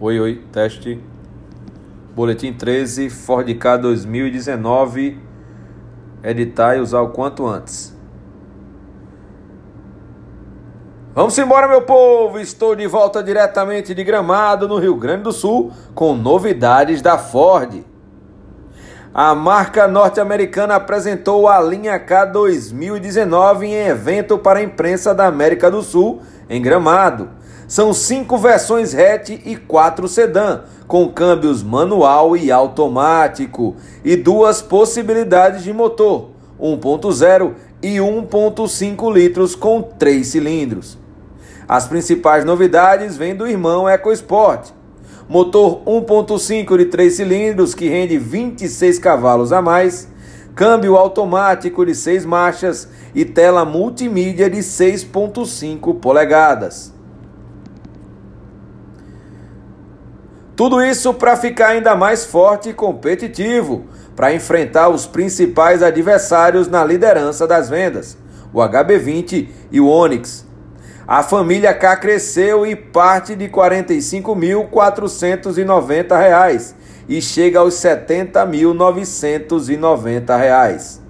Oi, oi, teste. Boletim 13, Ford K 2019. Editar e usar o quanto antes. Vamos embora, meu povo! Estou de volta diretamente de Gramado, no Rio Grande do Sul, com novidades da Ford. A marca norte-americana apresentou a linha K 2019 em evento para a imprensa da América do Sul, em Gramado. São cinco versões hatch e quatro sedã, com câmbios manual e automático, e duas possibilidades de motor, 1.0 e 1.5 litros com três cilindros. As principais novidades vêm do irmão EcoSport. Motor 1.5 de 3 cilindros que rende 26 cavalos a mais, câmbio automático de 6 marchas e tela multimídia de 6.5 polegadas. Tudo isso para ficar ainda mais forte e competitivo, para enfrentar os principais adversários na liderança das vendas, o HB20 e o Onix. A família K cresceu e parte de R$ 45.490 e chega aos R$ 70.990.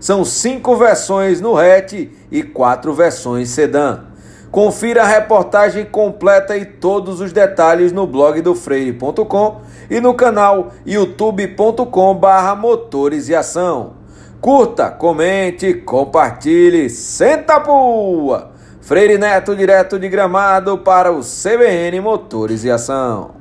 São cinco versões no hatch e quatro versões sedã. Confira a reportagem completa e todos os detalhes no blog do freire.com e no canal youtube.com/barra motores e ação. Curta, comente, compartilhe, senta pua! Freire Neto, direto de Gramado para o CBN Motores e Ação.